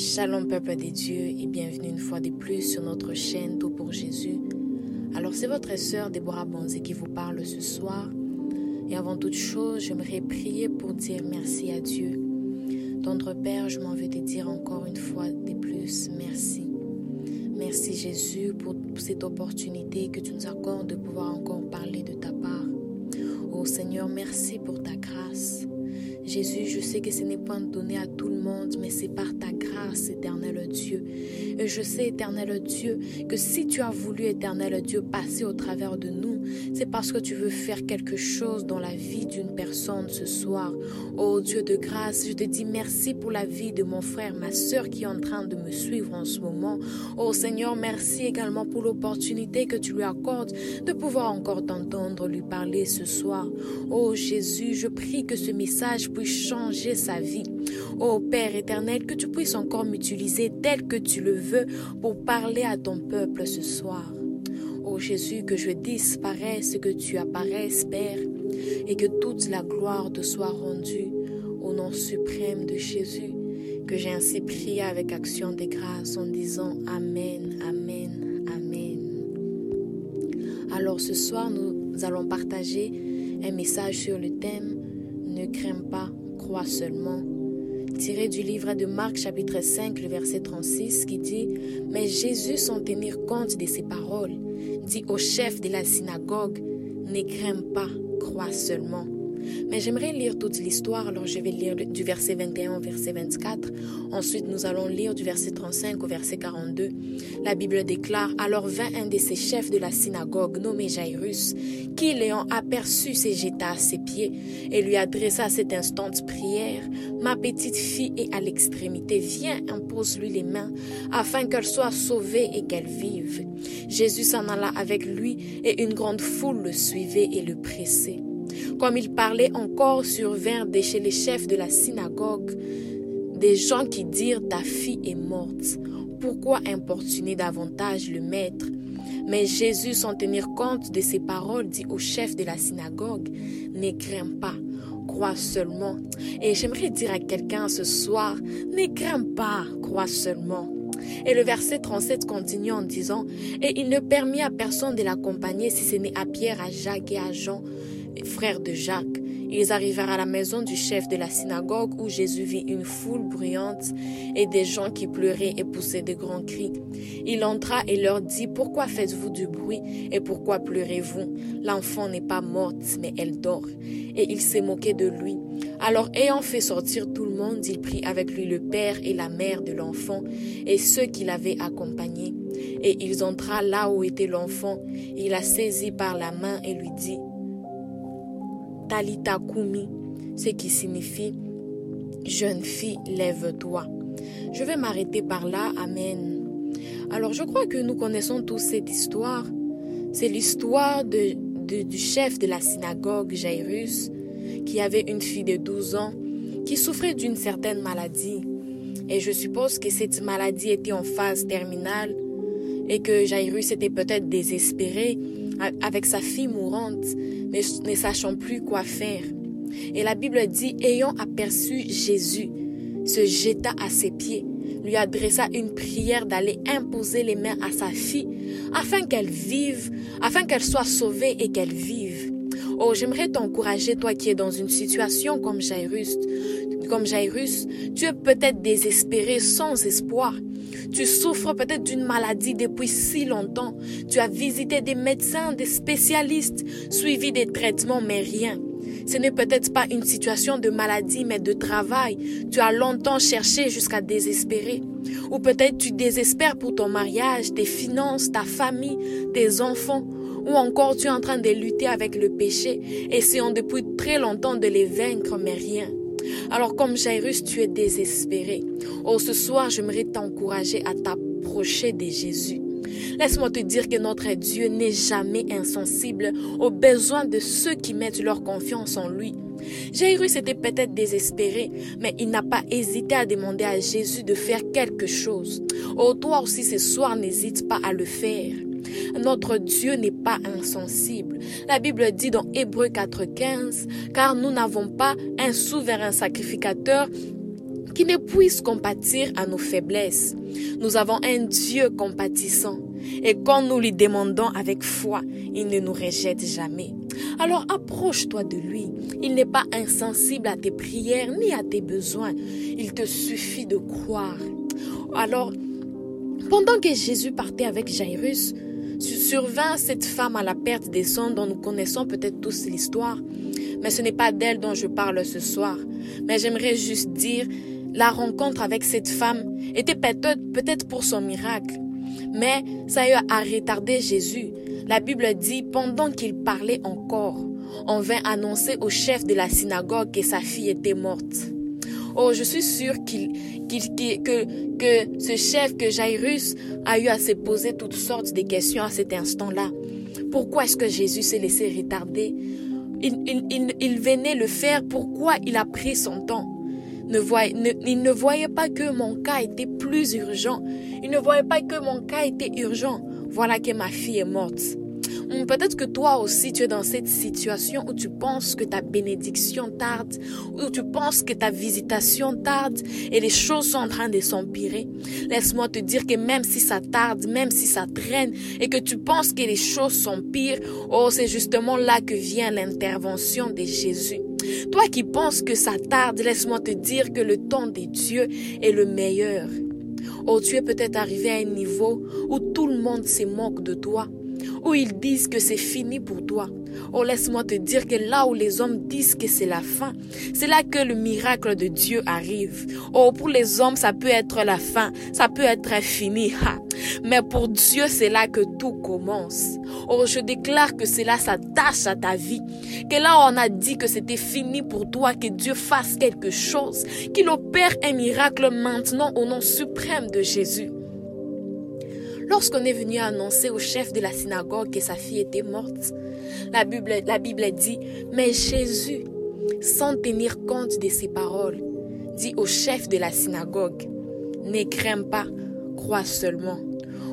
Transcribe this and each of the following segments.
Shalom peuple des dieux et bienvenue une fois de plus sur notre chaîne Tout pour Jésus. Alors c'est votre sœur Déborah Bonzé qui vous parle ce soir. Et avant toute chose, j'aimerais prier pour dire merci à Dieu. Tendre Père, je m'en veux te dire encore une fois de plus merci. Merci Jésus pour cette opportunité que tu nous accordes de pouvoir encore parler de ta part. Oh Seigneur, merci pour ta grâce. Jésus, je sais que ce n'est pas donné à tout le monde, mais c'est par ta grâce, éternel Dieu. Et je sais, éternel Dieu, que si tu as voulu, éternel Dieu, passer au travers de nous, c'est parce que tu veux faire quelque chose dans la vie d'une personne ce soir. Oh Dieu de grâce, je te dis merci pour la vie de mon frère, ma soeur qui est en train de me suivre en ce moment. Oh Seigneur, merci également pour l'opportunité que tu lui accordes de pouvoir encore t'entendre lui parler ce soir. Oh Jésus, je prie que ce message puisse changer sa vie. Oh Père éternel, que tu puisses encore m'utiliser tel que tu le veux pour parler à ton peuple ce soir. Oh Jésus, que je disparaisse, que tu apparaisses, Père, et que toute la gloire te soit rendue au nom suprême de Jésus, que j'ai ainsi prié avec action de grâce en disant Amen, Amen, Amen. Alors ce soir, nous allons partager un message sur le thème Ne crains pas, crois seulement. Tiré du livre de Marc chapitre 5, le verset 36 qui dit Mais Jésus sans tenir compte de ces paroles dit au chef de la synagogue Ne crains pas, crois seulement. Mais j'aimerais lire toute l'histoire, alors je vais lire du verset 21 au verset 24. Ensuite, nous allons lire du verset 35 au verset 42. La Bible déclare Alors vint un de ces chefs de la synagogue, nommé Jairus, qui, l'ayant aperçu, se jeta à ses pieds et lui adressa cette instante prière Ma petite fille est à l'extrémité, viens, impose-lui les mains, afin qu'elle soit sauvée et qu'elle vive. Jésus s'en alla avec lui, et une grande foule le suivait et le pressait. Comme il parlait encore, survinrent de chez les chefs de la synagogue des gens qui dirent Ta fille est morte. Pourquoi importuner davantage le maître? Mais Jésus, sans tenir compte de ces paroles, dit au chef de la synagogue Ne crains pas, crois seulement. Et j'aimerais dire à quelqu'un ce soir Ne crains pas, crois seulement. Et le verset 37 continue en disant Et il ne permit à personne de l'accompagner si ce n'est à Pierre, à Jacques et à Jean de Jacques. Ils arrivèrent à la maison du chef de la synagogue où Jésus vit une foule bruyante et des gens qui pleuraient et poussaient de grands cris. Il entra et leur dit, Pourquoi faites-vous du bruit et pourquoi pleurez-vous? L'enfant n'est pas morte, mais elle dort. Et il s'est moqué de lui. Alors ayant fait sortir tout le monde, il prit avec lui le père et la mère de l'enfant et ceux qui l'avaient accompagné. Et ils entra là où était l'enfant. Il la saisit par la main et lui dit, Talita ce qui signifie Jeune fille, lève-toi. Je vais m'arrêter par là. Amen. Alors, je crois que nous connaissons tous cette histoire. C'est l'histoire du chef de la synagogue, Jairus, qui avait une fille de 12 ans qui souffrait d'une certaine maladie. Et je suppose que cette maladie était en phase terminale et que Jairus était peut-être désespéré avec sa fille mourante, ne, sachant plus quoi faire. Et la Bible dit, ayant aperçu Jésus, se jeta à ses pieds, lui adressa une prière d'aller imposer les mains à sa fille, afin qu'elle vive, afin qu'elle soit sauvée et qu'elle vive. Oh, j'aimerais t'encourager, toi qui es dans une situation comme Jairus. Comme Jairus, tu es peut-être désespéré, sans espoir. Tu souffres peut-être d'une maladie depuis si longtemps. Tu as visité des médecins, des spécialistes, suivi des traitements, mais rien. Ce n'est peut-être pas une situation de maladie, mais de travail. Tu as longtemps cherché jusqu'à désespérer. Ou peut-être tu désespères pour ton mariage, tes finances, ta famille, tes enfants. Ou encore tu es en train de lutter avec le péché, essayant depuis très longtemps de les vaincre, mais rien. Alors comme Jairus, tu es désespéré. Oh, ce soir, j'aimerais t'encourager à t'approcher de Jésus. Laisse-moi te dire que notre Dieu n'est jamais insensible aux besoins de ceux qui mettent leur confiance en lui. Jairus était peut-être désespéré, mais il n'a pas hésité à demander à Jésus de faire quelque chose. Oh, toi aussi ce soir, n'hésite pas à le faire. Notre Dieu n'est pas insensible. La Bible dit dans Hébreu 4.15, car nous n'avons pas un souverain sacrificateur qui ne puisse compatir à nos faiblesses. Nous avons un Dieu compatissant. Et quand nous lui demandons avec foi, il ne nous rejette jamais. Alors approche-toi de lui. Il n'est pas insensible à tes prières ni à tes besoins. Il te suffit de croire. Alors, pendant que Jésus partait avec Jairus, survint cette femme à la perte des sons dont nous connaissons peut-être tous l'histoire. Mais ce n'est pas d'elle dont je parle ce soir. Mais j'aimerais juste dire, la rencontre avec cette femme était peut-être pour son miracle. Mais ça a retarder Jésus. La Bible dit, pendant qu'il parlait encore, on vint annoncer au chef de la synagogue que sa fille était morte. Oh, je suis sûre qu'il, que, que ce chef, que Jairus, a eu à se poser toutes sortes de questions à cet instant-là. Pourquoi est-ce que Jésus s'est laissé retarder? Il, venait le faire, pourquoi il a pris son temps? Ne Il ne voyait pas que mon cas était plus urgent. Il ne voyait pas que mon cas était urgent. Voilà que ma fille est morte. Peut-être que toi aussi tu es dans cette situation où tu penses que ta bénédiction tarde, où tu penses que ta visitation tarde et les choses sont en train de s'empirer. Laisse-moi te dire que même si ça tarde, même si ça traîne et que tu penses que les choses sont pires, oh c'est justement là que vient l'intervention de Jésus. Toi qui penses que ça tarde, laisse-moi te dire que le temps de Dieu est le meilleur. Oh, tu es peut-être arrivé à un niveau où tout le monde se moque de toi où ils disent que c'est fini pour toi. Oh, laisse-moi te dire que là où les hommes disent que c'est la fin, c'est là que le miracle de Dieu arrive. Oh, pour les hommes, ça peut être la fin, ça peut être fini. Mais pour Dieu, c'est là que tout commence. Oh, je déclare que c'est là s'attache à ta vie. Que là on a dit que c'était fini pour toi, que Dieu fasse quelque chose, qu'il opère un miracle maintenant au nom suprême de Jésus. Lorsqu'on est venu annoncer au chef de la synagogue que sa fille était morte, la Bible, dit, mais Jésus, sans tenir compte de ses paroles, dit au chef de la synagogue, ne crains pas, crois seulement.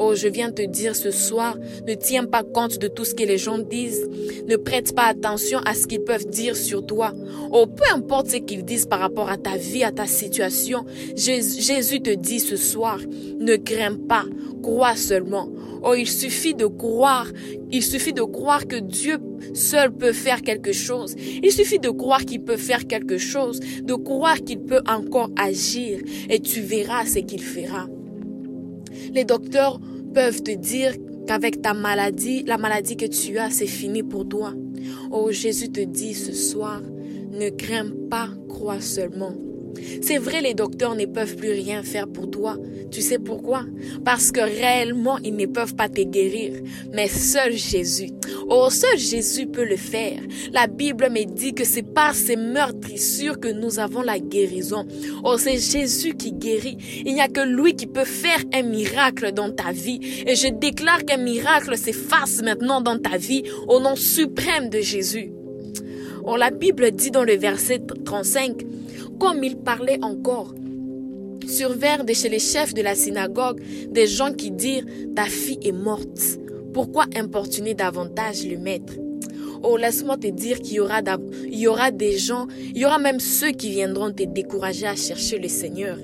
Oh, je viens te dire ce soir, ne tiens pas compte de tout ce que les gens disent. Ne prête pas attention à ce qu'ils peuvent dire sur toi. Oh, peu importe ce qu'ils disent par rapport à ta vie, à ta situation. Jésus te dit ce soir, ne crains pas, crois seulement. Oh, il suffit de croire. Il suffit de croire que Dieu seul peut faire quelque chose. Il suffit de croire qu'il peut faire quelque chose, de croire qu'il peut encore agir et tu verras ce qu'il fera. Les docteurs peuvent te dire qu'avec ta maladie, la maladie que tu as, c'est fini pour toi. Oh, Jésus te dit ce soir, ne crains pas, crois seulement. C'est vrai, les docteurs ne peuvent plus rien faire pour toi. Tu sais pourquoi? Parce que réellement, ils ne peuvent pas te guérir. Mais seul Jésus, oh, seul Jésus peut le faire. La Bible me dit que c'est par ces meurtrissures que nous avons la guérison. Oh, c'est Jésus qui guérit. Il n'y a que lui qui peut faire un miracle dans ta vie. Et je déclare qu'un miracle s'efface maintenant dans ta vie au nom suprême de Jésus. Oh, la Bible dit dans le verset 35, comme il parlait encore, survinrent de chez les chefs de la synagogue des gens qui dirent Ta fille est morte. Pourquoi importuner davantage le maître? Oh, laisse-moi te dire qu'il y aura, des gens, il y aura même ceux qui viendront te décourager à chercher le Seigneur.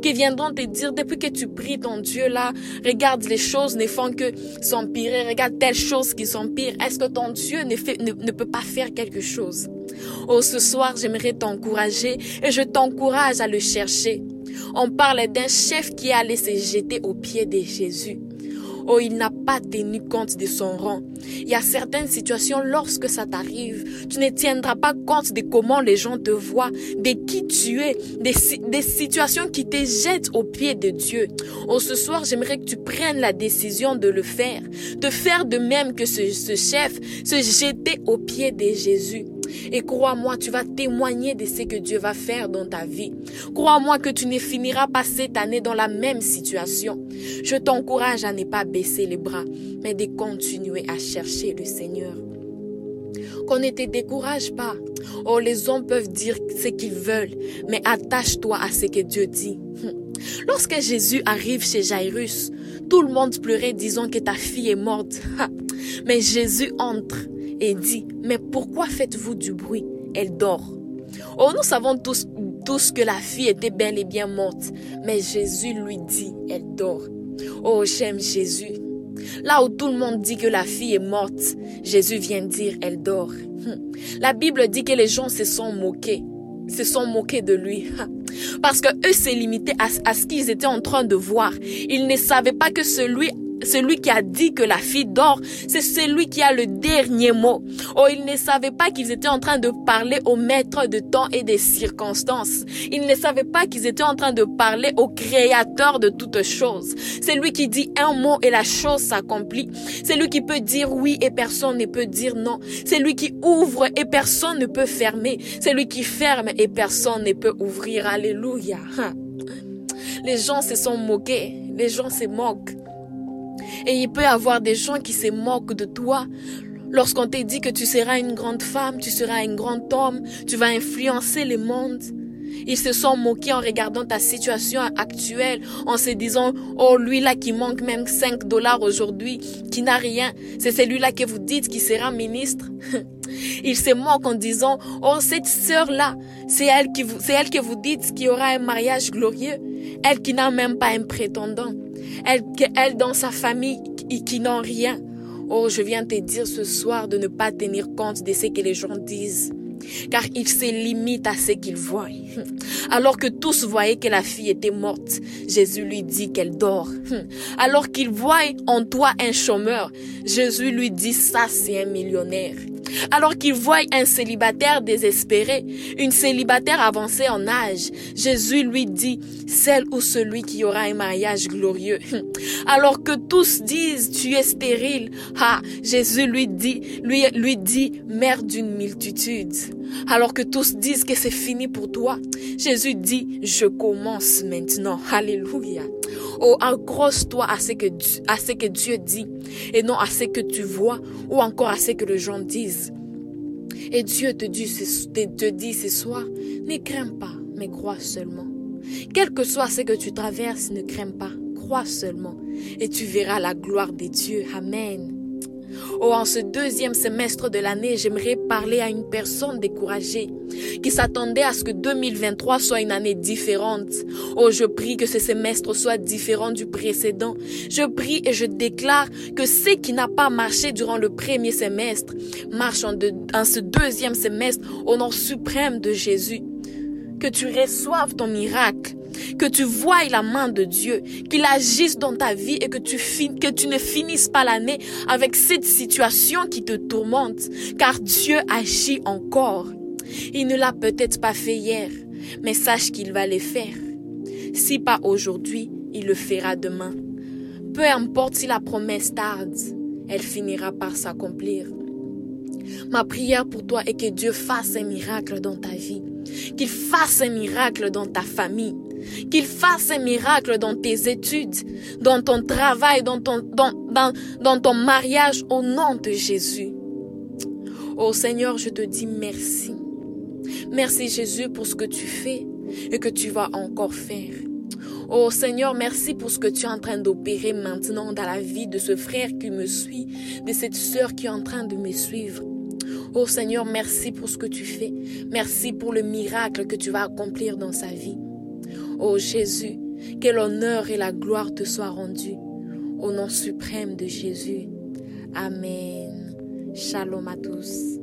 Qui viendront te dire, depuis que tu pries ton Dieu là, regarde les choses ne font que s'empirer, regarde telles choses qui s'empirent. Est-ce que ton Dieu ne peut pas faire quelque chose? Oh, ce soir, j'aimerais t'encourager et je t'encourage à le chercher. On parle d'un chef qui allait se jeter aux pieds de Jésus. Oh, il n'a pas tenu compte de son rang. Il y a certaines situations, lorsque ça t'arrive, tu ne tiendras pas compte de comment les gens te voient, de qui tu es, des, situations qui te jettent aux pieds de Dieu. Oh, ce soir, j'aimerais que tu prennes la décision de le faire, de faire de même que ce, ce chef, se jeter aux pieds de Jésus. Et crois-moi, tu vas témoigner de ce que Dieu va faire dans ta vie. Crois-moi que tu ne finiras pas cette année dans la même situation. Je t'encourage à ne pas baisser les bras, mais de continuer à chercher le Seigneur. Qu'on ne te décourage pas. Oh, les hommes peuvent dire ce qu'ils veulent, mais attache-toi à ce que Dieu dit. Lorsque Jésus arrive chez Jairus, tout le monde pleurait disant que ta fille est morte. Mais Jésus entre et dit, mais pourquoi faites-vous du bruit? Elle dort. Oh, nous savons tous tous que la fille était bel et bien morte. Mais Jésus lui dit, elle dort. Oh, j'aime Jésus. Là où tout le monde dit que la fille est morte, Jésus vient dire, elle dort. Hum. La Bible dit que les gens se sont moqués, se sont moqués de lui. Parce que eux s'est limité à, à ce qu'ils étaient en train de voir. Ils ne savaient pas que celui celui qui a dit que la fille dort, c'est celui qui a le dernier mot. Oh, ils ne savaient pas qu'ils étaient en train de parler au maître de temps et des circonstances. Ils ne savaient pas qu'ils étaient en train de parler au créateur de toutes choses. C'est lui qui dit un mot et la chose s'accomplit. C'est lui qui peut dire oui et personne ne peut dire non. C'est lui qui ouvre et personne ne peut fermer. C'est lui qui ferme et personne ne peut ouvrir. Alléluia. Les gens se sont moqués. Les gens se moquent. Et il peut y avoir des gens qui se moquent de toi lorsqu'on te dit que tu seras une grande femme, tu seras un grand homme, tu vas influencer le monde. Ils se sont moqués en regardant ta situation actuelle, en se disant, oh, lui là qui manque même 5 dollars aujourd'hui, qui n'a rien, c'est celui-là que vous dites qui sera ministre. Ils se moquent en disant, oh, cette sœur-là, c'est elle qui vous, c'est elle que vous dites qu'il y aura un mariage glorieux. Elle qui n'a même pas un prétendant elle, elle dans sa famille qui, qui n'ont rien. Oh, je viens te dire ce soir de ne pas tenir compte de ce que les gens disent car ils se limitent à ce qu'ils voient. Alors que tous voyaient que la fille était morte, Jésus lui dit qu'elle dort. Alors qu'ils voient en toi un chômeur, Jésus lui dit ça c'est un millionnaire. Alors qu'il voit un célibataire désespéré, une célibataire avancée en âge, Jésus lui dit, celle ou celui qui aura un mariage glorieux. Alors que tous disent, tu es stérile, ah, Jésus lui dit, lui, lui dit, mère d'une multitude. Alors que tous disent que c'est fini pour toi, Jésus dit, je commence maintenant. Alléluia. Oh, accroche-toi à ce que à ce que Dieu dit et non à ce que tu vois ou encore à ce que les gens disent. Et Dieu te dit, te dit ce soir, ne crains pas, mais crois seulement. Quel que soit ce que tu traverses, ne crains pas, crois seulement, et tu verras la gloire de Dieu. Amen. Oh, en ce deuxième semestre de l'année, j'aimerais parler à une personne découragée qui s'attendait à ce que 2023 soit une année différente. Oh, je prie que ce semestre soit différent du précédent. Je prie et je déclare que ce qui n'a pas marché durant le premier semestre marche en, en ce deuxième semestre au nom suprême de Jésus. Que tu reçoives ton miracle que tu voies la main de Dieu, qu'il agisse dans ta vie et que tu, que tu ne finisses pas l'année avec cette situation qui te tourmente, car Dieu agit encore. Il ne l'a peut-être pas fait hier, mais sache qu'il va le faire. Si pas aujourd'hui, il le fera demain. Peu importe si la promesse tarde, elle finira par s'accomplir. Ma prière pour toi est que Dieu fasse un miracle dans ta vie, qu'il fasse un miracle dans ta famille, qu'il fasse un miracle dans tes études, dans ton travail, dans ton, mariage au nom de Jésus. Oh Seigneur, je te dis merci. Merci Jésus pour ce que tu fais et que tu vas encore faire. Oh Seigneur, merci pour ce que tu es en train d'opérer maintenant dans la vie de ce frère qui me suit, de cette sœur qui est en train de me suivre. Oh Seigneur, merci pour ce que tu fais. Merci pour le miracle que tu vas accomplir dans sa vie. Ô Jésus, que l'honneur et la gloire te soient rendus. Au nom suprême de Jésus. Amen. Shalom à tous.